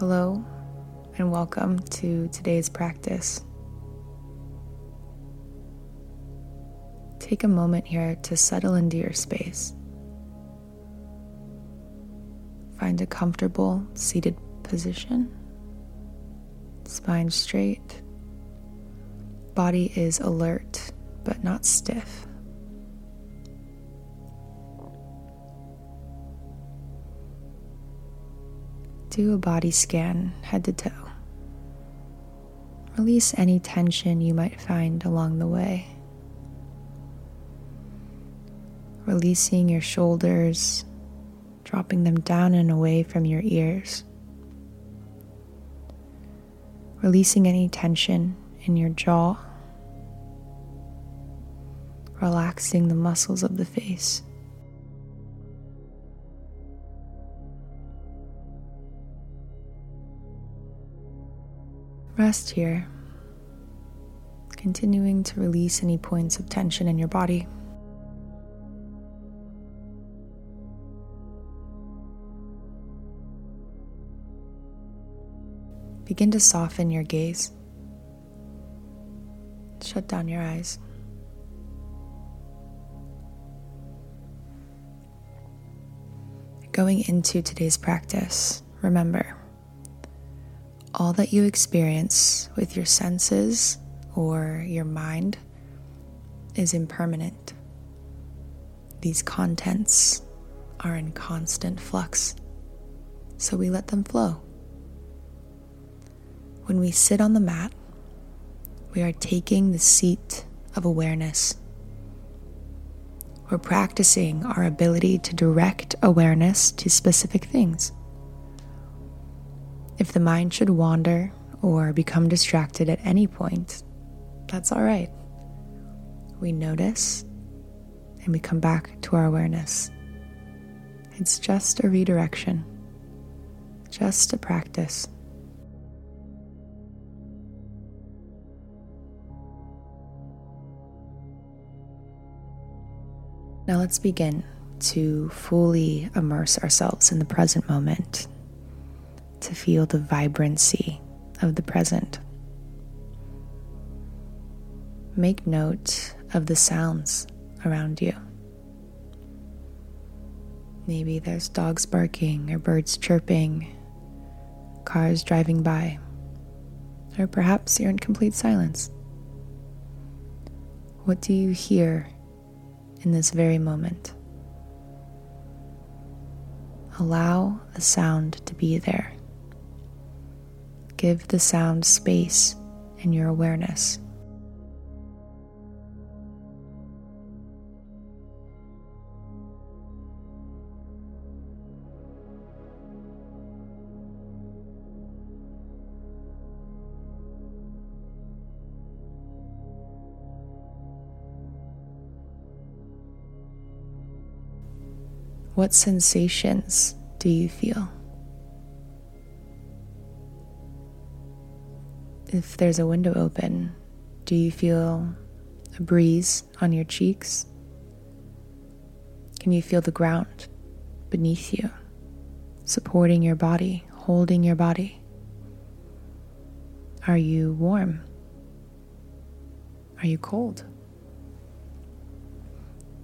Hello, and welcome to today's practice. Take a moment here to settle into your space. Find a comfortable seated position, spine straight, body is alert but not stiff. Do a body scan head to toe. Release any tension you might find along the way. Releasing your shoulders, dropping them down and away from your ears. Releasing any tension in your jaw. Relaxing the muscles of the face. Rest here, continuing to release any points of tension in your body. Begin to soften your gaze. Shut down your eyes. Going into today's practice, remember all that you experience with your senses or your mind is impermanent. These contents are in constant flux, so we let them flow. When we sit on the mat, we are taking the seat of awareness. We're practicing our ability to direct awareness to specific things. If the mind should wander or become distracted at any point, that's all right. We notice and we come back to our awareness. It's just a redirection, just a practice. Now let's begin to fully immerse ourselves in the present moment to feel the vibrancy of the present. Make note of the sounds around you. Maybe there's dogs barking or birds chirping, cars driving by, or perhaps you're in complete silence. What do you hear in this very moment? Allow the sound to be there. Give the sound space in your awareness. What sensations do you feel? If there's a window open, do you feel a breeze on your cheeks? Can you feel the ground beneath you, supporting your body, holding your body? Are you warm? Are you cold?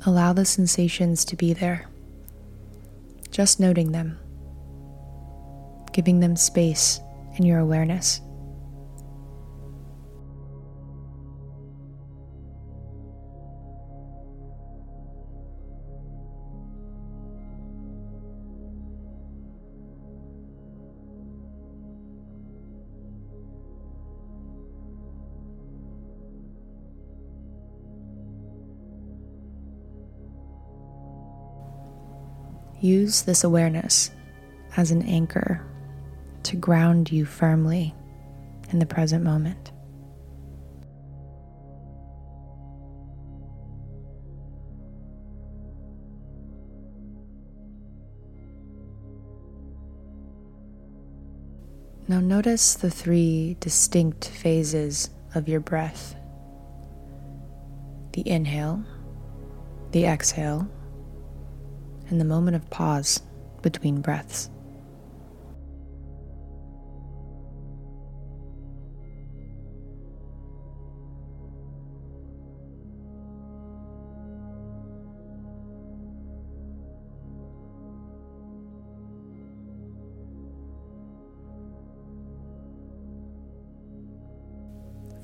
Allow the sensations to be there, just noting them, giving them space in your awareness. Use this awareness as an anchor to ground you firmly in the present moment. Now, notice the three distinct phases of your breath the inhale, the exhale, and the moment of pause between breaths.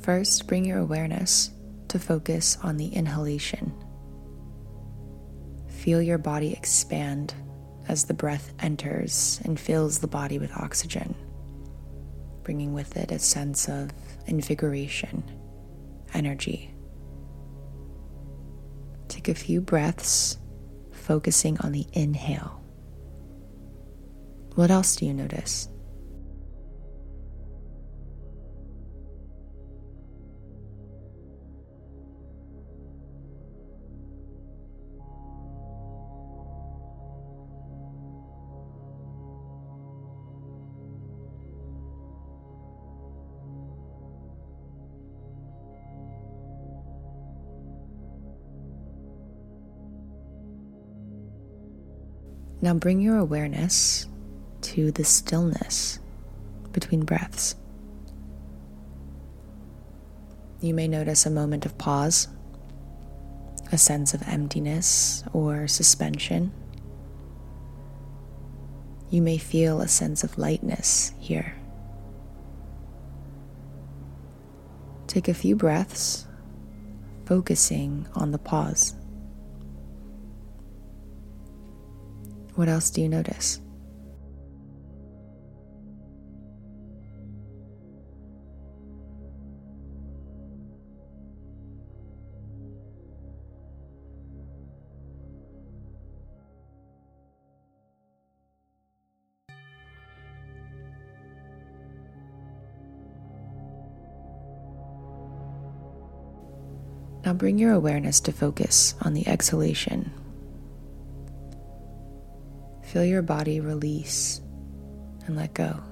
First, bring your awareness to focus on the inhalation Feel your body expand as the breath enters and fills the body with oxygen, bringing with it a sense of invigoration, energy. Take a few breaths, focusing on the inhale. What else do you notice? Now bring your awareness to the stillness between breaths. You may notice a moment of pause, a sense of emptiness or suspension. You may feel a sense of lightness here. Take a few breaths, focusing on the pause. What else do you notice? Now bring your awareness to focus on the exhalation Feel your body release and let go.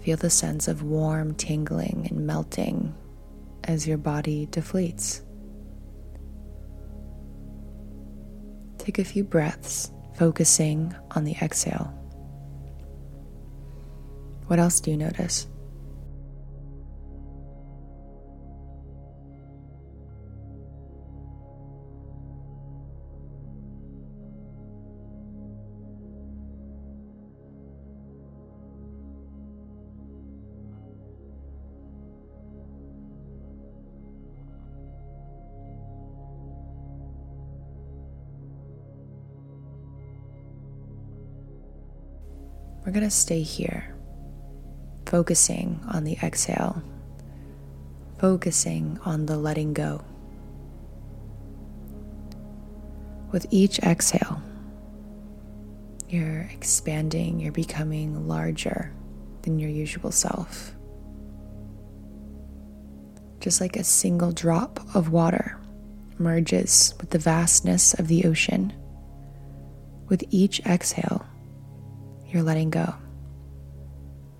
Feel the sense of warm tingling and melting as your body deflates. Take a few breaths, focusing on the exhale. What else do you notice? Going to stay here, focusing on the exhale, focusing on the letting go. With each exhale, you're expanding, you're becoming larger than your usual self. Just like a single drop of water merges with the vastness of the ocean. With each exhale, you're letting go.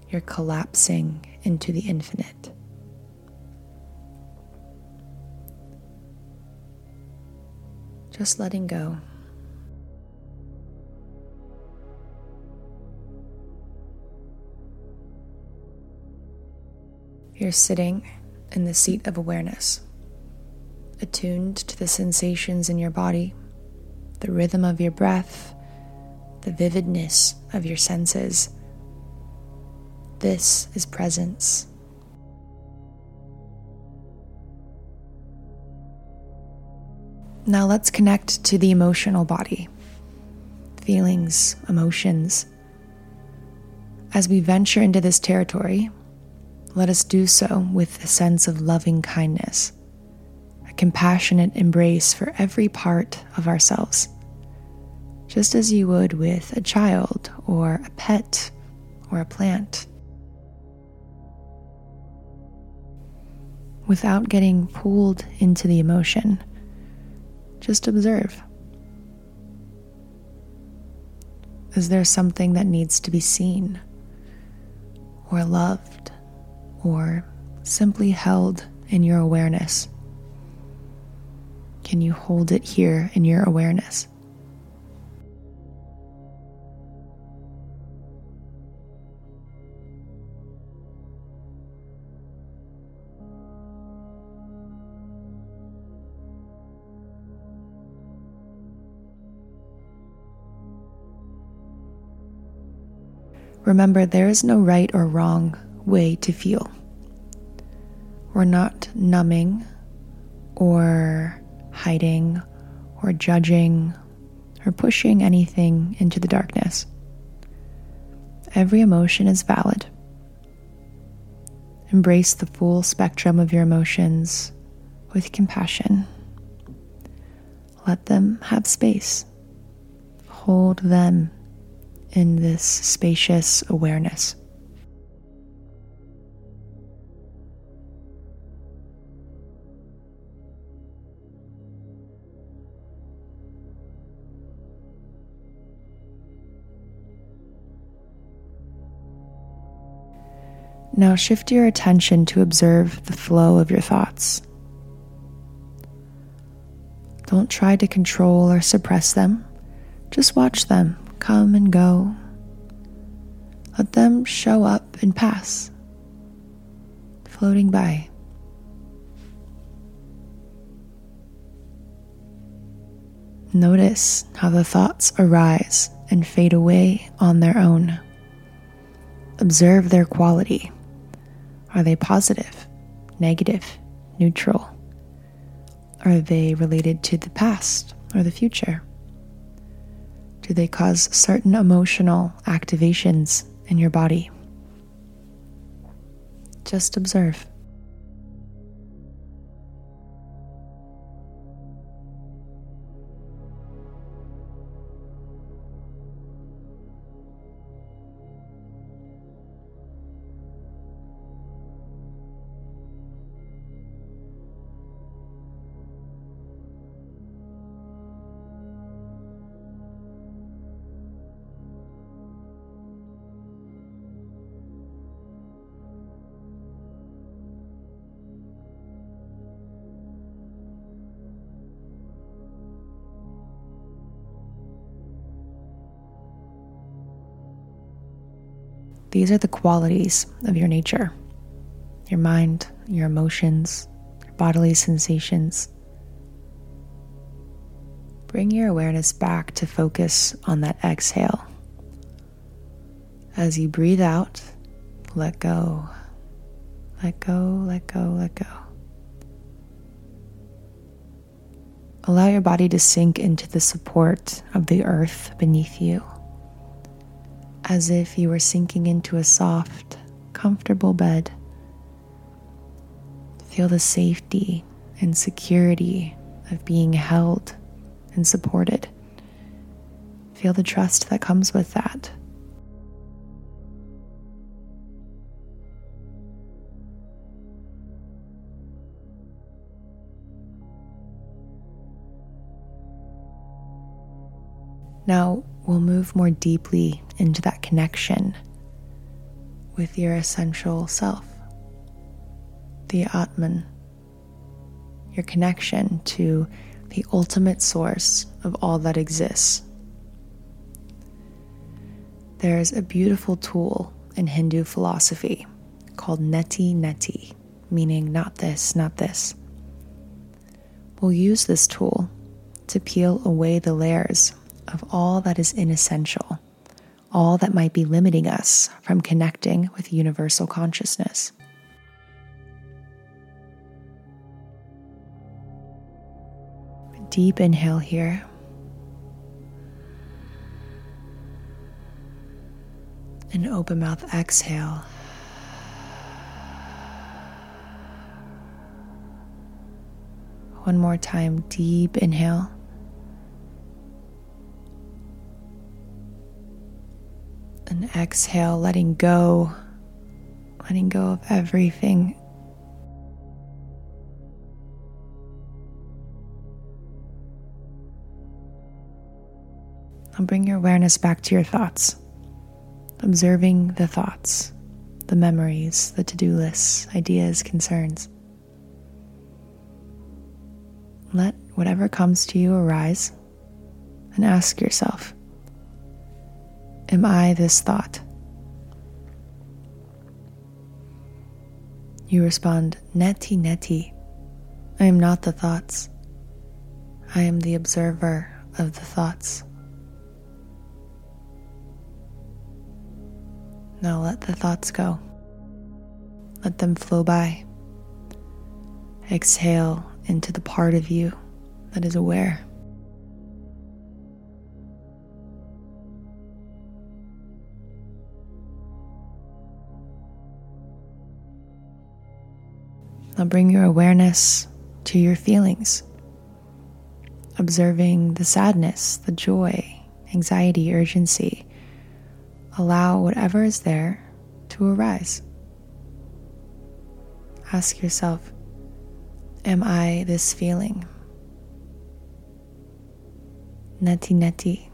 You're collapsing into the infinite. Just letting go. You're sitting in the seat of awareness, attuned to the sensations in your body, the rhythm of your breath, the vividness of your senses. This is presence. Now let's connect to the emotional body feelings, emotions. As we venture into this territory, let us do so with a sense of loving kindness, a compassionate embrace for every part of ourselves just as you would with a child or a pet or a plant. Without getting pulled into the emotion, just observe. Is there something that needs to be seen, or loved, or simply held in your awareness? Can you hold it here in your awareness? Remember, there is no right or wrong way to feel. We're not numbing or hiding or judging or pushing anything into the darkness. Every emotion is valid. Embrace the full spectrum of your emotions with compassion. Let them have space. Hold them in this spacious awareness. Now shift your attention to observe the flow of your thoughts. Don't try to control or suppress them. Just watch them come and go. Let them show up and pass, floating by. Notice how the thoughts arise and fade away on their own. Observe their quality. Are they positive, negative, neutral? Are they related to the past or the future? Do they cause certain emotional activations in your body? Just observe. These are the qualities of your nature your mind, your emotions, your bodily sensations. Bring your awareness back to focus on that exhale. As you breathe out, let go, let go, let go, let go. Allow your body to sink into the support of the earth beneath you as if you were sinking into a soft, comfortable bed. Feel the safety and security of being held and supported. Feel the trust that comes with that. Now we'll move more deeply into that connection with your essential self, the Atman, your connection to the ultimate source of all that exists. There's a beautiful tool in Hindu philosophy called neti neti, meaning not this, not this. We'll use this tool to peel away the layers of all that is inessential, all that might be limiting us from connecting with universal consciousness. Deep inhale here. An open mouth exhale. One more time, deep inhale. Exhale, letting go, letting go of everything. Now bring your awareness back to your thoughts, observing the thoughts, the memories, the to do lists, ideas, concerns. Let whatever comes to you arise and ask yourself Am I this thought? You respond, Neti neti. I am not the thoughts. I am the observer of the thoughts. Now let the thoughts go. Let them flow by. Exhale into the part of you that is aware. Bring your awareness to your feelings, observing the sadness, the joy, anxiety, urgency. Allow whatever is there to arise. Ask yourself, Am I this feeling? Neti neti.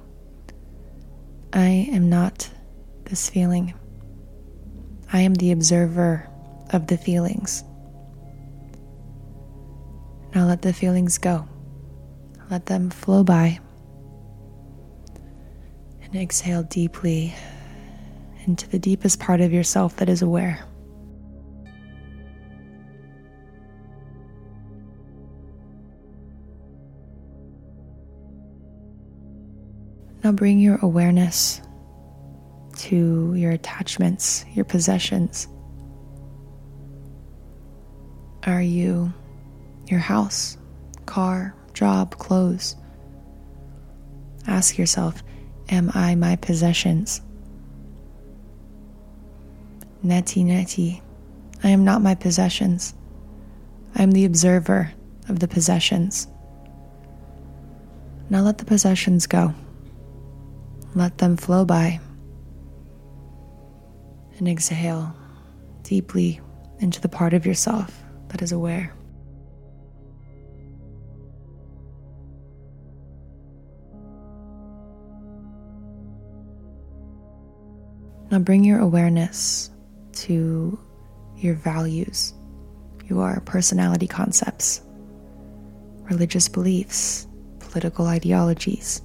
I am not this feeling. I am the observer of the feelings. Now let the feelings go. Let them flow by. And exhale deeply into the deepest part of yourself that is aware. Now bring your awareness to your attachments, your possessions. Are you your house, car, job, clothes. Ask yourself, Am I my possessions? Neti neti, I am not my possessions. I am the observer of the possessions. Now let the possessions go. Let them flow by. And exhale deeply into the part of yourself that is aware. Now bring your awareness to your values, your personality concepts, religious beliefs, political ideologies,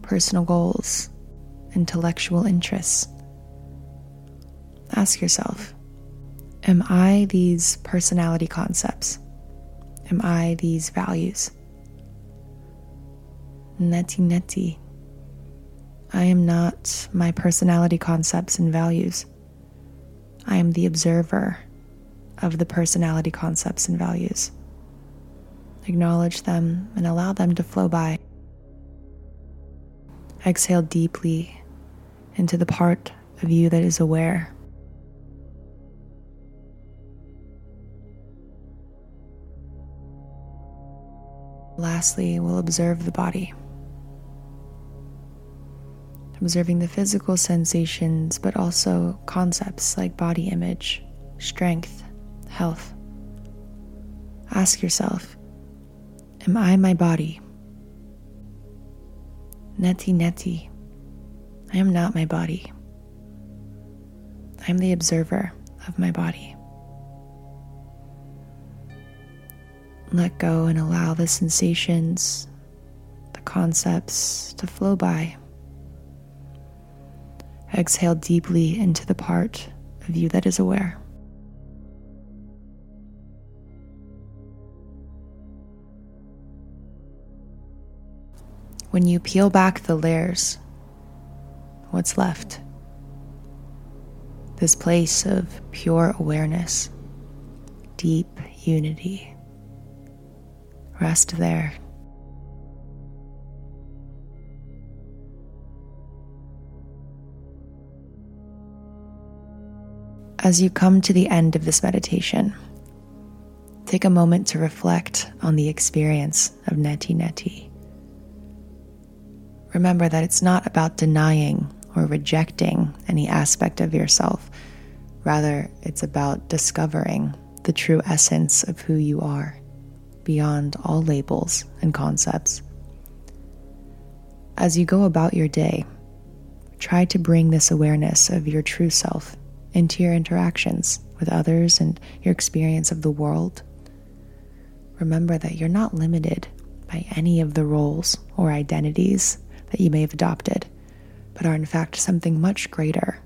personal goals, intellectual interests. Ask yourself Am I these personality concepts? Am I these values? Neti neti. I am not my personality concepts and values. I am the observer of the personality concepts and values. Acknowledge them and allow them to flow by. Exhale deeply into the part of you that is aware. Lastly, we'll observe the body observing the physical sensations, but also concepts like body image, strength, health. Ask yourself Am I my body? Neti neti. I am not my body. I am the observer of my body. Let go and allow the sensations, the concepts to flow by. Exhale deeply into the part of you that is aware. When you peel back the layers, what's left? This place of pure awareness, deep unity. Rest there. As you come to the end of this meditation, take a moment to reflect on the experience of Neti Neti. Remember that it's not about denying or rejecting any aspect of yourself. Rather, it's about discovering the true essence of who you are beyond all labels and concepts. As you go about your day, try to bring this awareness of your true self into your interactions with others and your experience of the world. Remember that you're not limited by any of the roles or identities that you may have adopted, but are in fact something much greater,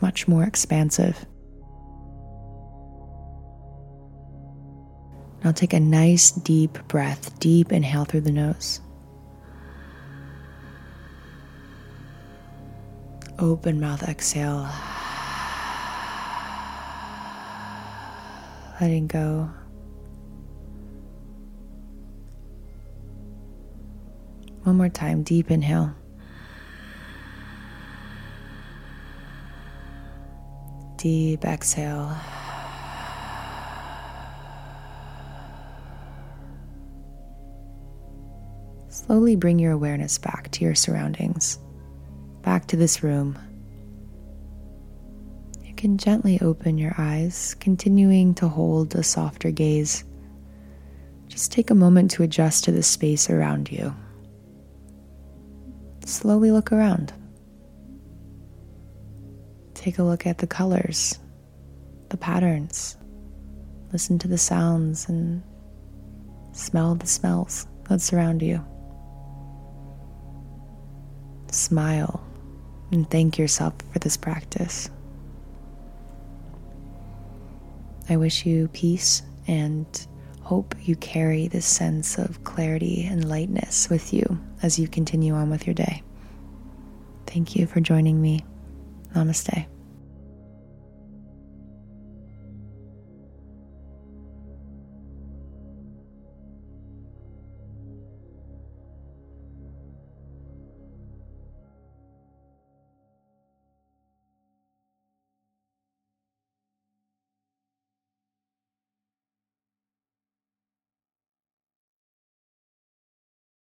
much more expansive. Now take a nice deep breath, deep inhale through the nose. Open mouth exhale. Letting go. One more time, deep inhale. Deep exhale. Slowly bring your awareness back to your surroundings, back to this room. Can gently open your eyes, continuing to hold a softer gaze. Just take a moment to adjust to the space around you. Slowly look around. Take a look at the colors, the patterns. Listen to the sounds and smell the smells that surround you. Smile and thank yourself for this practice. I wish you peace and hope you carry this sense of clarity and lightness with you as you continue on with your day. Thank you for joining me. Namaste.